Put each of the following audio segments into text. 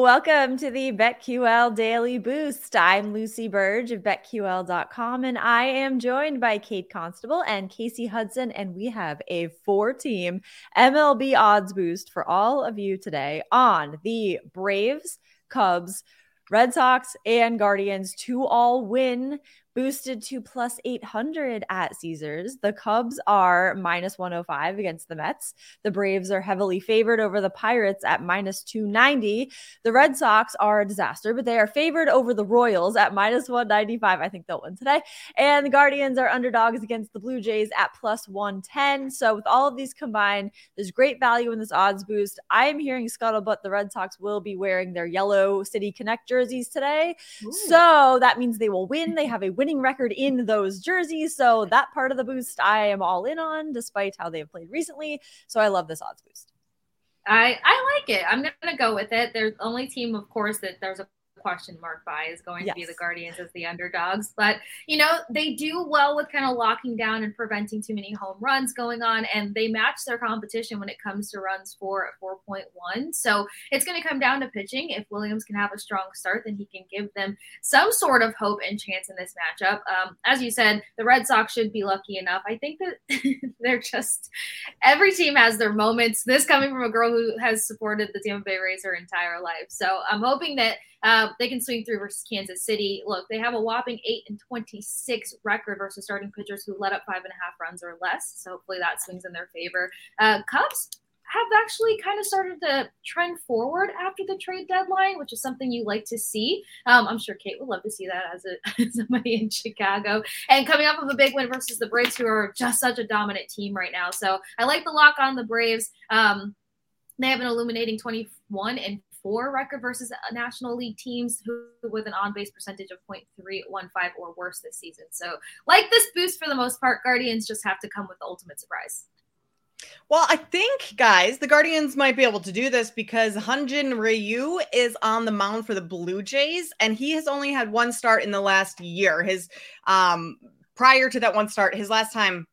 Welcome to the BetQL Daily Boost. I'm Lucy Burge of BetQL.com, and I am joined by Kate Constable and Kasey Hudson, and we have a four-team MLB odds boost for all of you today on the Braves, Cubs, Red Sox, and Guardians to all win boosted to plus 800 at Caesars. The Cubs are minus 105 against the Mets. The Braves are heavily favored over the Pirates at minus 290. The Red Sox are a disaster, but they are favored over the Royals at minus 195. I think they'll win today. And the Guardians are underdogs against the Blue Jays at plus 110. So, with all of these combined, there's great value in this odds boost. I am hearing scuttlebutt the Red Sox will be wearing their yellow City Connect jerseys today. Ooh. So, that means they will win. They have a winning winning record in those jerseys. So that part of the boost I am all in on, despite how they have played recently. So I love this odds boost. I I like it. I'm gonna go with it. There's only team, of course, that there's a question mark by is going yes. to be the Guardians as the underdogs. But, you know, they do well with kind of locking down and preventing too many home runs going on. And they match their competition when it comes to runs for at 4.1. So it's going to come down to pitching. If Williams can have a strong start, then he can give them some sort of hope and chance in this matchup. Um, as you said, the Red Sox should be lucky enough. I think that they're just every team has their moments. This coming from a girl who has supported the Tampa Bay Rays her entire life. So I'm hoping that uh, they can swing through versus Kansas City. Look, they have a whopping eight and twenty-six record versus starting pitchers who let up five and a half runs or less. So hopefully that swings in their favor. Uh, Cubs have actually kind of started to trend forward after the trade deadline, which is something you like to see. Um, I'm sure Kate would love to see that as, a, somebody in Chicago. And coming off of a big win versus the Braves, who are just such a dominant team right now. So I like the lock on the Braves. Um, they have an illuminating 21 and four record versus National League teams who with an on base percentage of 0.315 or worse this season. So, like this boost for the most part, Guardians just have to come with the ultimate surprise. Well, I think, guys, the Guardians might be able to do this because Hyun-Jin Ryu is on the mound for the Blue Jays, and he has only had one start in the last year. His um prior to that one start, his last time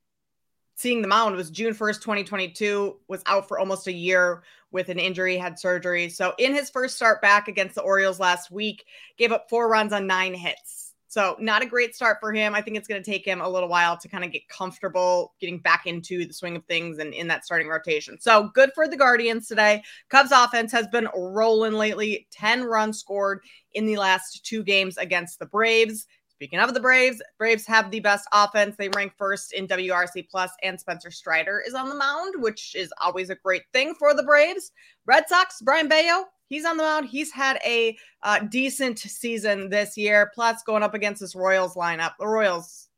seeing the mound was June 1st, 2022, was out for almost a year with an injury, had surgery. So in his first start back against the Orioles last week, gave up four runs on nine hits. So not a great start for him. I think it's going to take him a little while to kind of get comfortable getting back into the swing of things and in that starting rotation. So good for the Guardians today. Cubs offense has been rolling lately. 10 runs scored in the last two games against the Braves. Speaking of the Braves, Braves have the best offense. They rank first in WRC plus, and Spencer Strider is on the mound, which is always a great thing for the Braves. Red Sox, Brayan Bello, he's on the mound. He's had a uh, decent season this year. Plus, going up against this Royals lineup, the Royals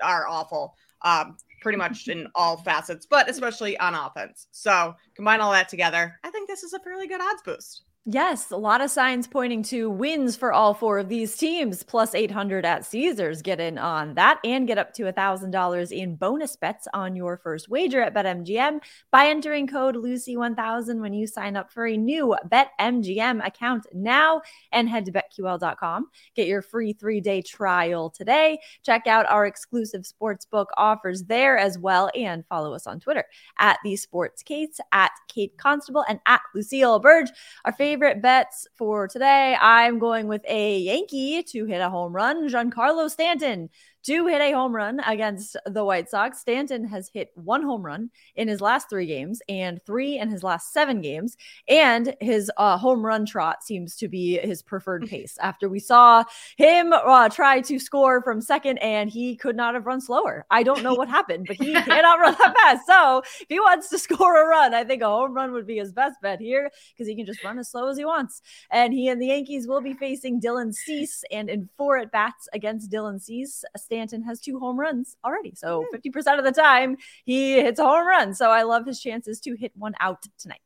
are awful, um, pretty much in all facets, but especially on offense. So combine all that together, I think this is a fairly good odds boost. Yes, a lot of signs pointing to wins for all four of these teams, plus 800 at Caesars. Get in on that and get up to $1,000 in bonus bets on your first wager at BetMGM by entering code Lucy1000 when you sign up for a new BetMGM account now and head to BetQL.com. Get your free three day trial today. Check out our exclusive sportsbook offers there as well and follow us on Twitter at the Sports Kates, at Kate Constable, and at Lucille Burge. Our favorite favorite bets for today. I'm going with a Yankee to hit a home run, Giancarlo Stanton to hit a home run against the White Sox. Stanton has hit one home run in his last three games and three in his last seven games. And his uh, home run trot seems to be his preferred pace after we saw him uh, try to score from second and he could not have run slower. I don't know what happened, but he cannot run that fast. So if he wants to score a run, I think a home run would be his best bet here because he can just run as slow as he wants. And he and the Yankees will be facing Dylan Cease. And in four at bats against Dylan Cease, Stanton has two home runs already. So mm-hmm. 50% of the time he hits a home run. So I love his chances to hit one out tonight.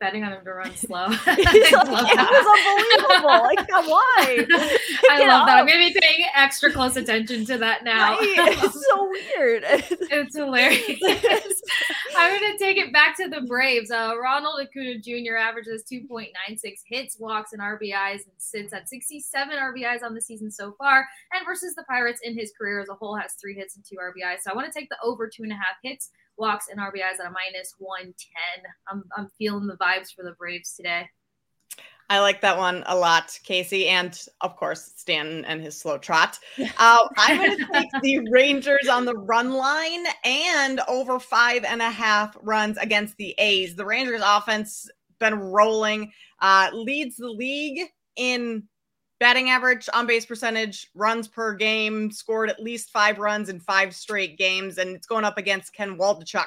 betting on him to run slow. like, it was unbelievable. like, why? I love up. that. I'm gonna be paying extra close attention to that now. Right? It's so weird. it's hilarious. I'm gonna take it back to the Braves. Uh, Ronald Acuna Jr. averages 2.96 hits, walks, and RBIs, and sits at 67 RBIs on the season so far. And versus the Pirates in his career as a whole has three hits and two RBIs. So I want to take the over two and a half hits walks and RBIs at a minus 110. I'm, I'm feeling the vibes for the Braves today. I like that one a lot, Kasey, and of course Stan and his slow trot. Uh, I'm going to take the Rangers on the run line and over five and a half runs against the A's. The Rangers offense been rolling, uh, leads the league in batting average, on base percentage, runs per game, scored at least five runs in five straight games, and it's going up against Ken Waldichuk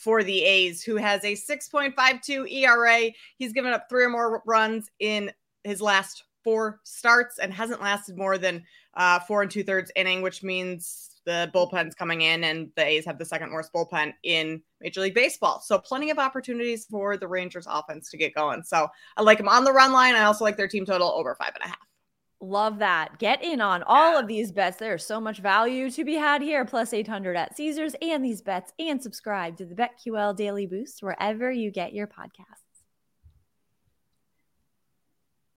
for the A's, who has a 6.52 ERA. He's given up three or more runs in his last four starts and hasn't lasted more than uh, four and two thirds inning, which means the bullpen's coming in, and the A's have the second worst bullpen in Major League Baseball. So plenty of opportunities for the Rangers offense to get going. So I like them on the run line. I also like their team total over five and a half. Love that. Get in on all of these bets. There's so much value to be had here. Plus 800 at Caesars and these bets, and subscribe to the BetQL Daily Boost wherever you get your podcasts.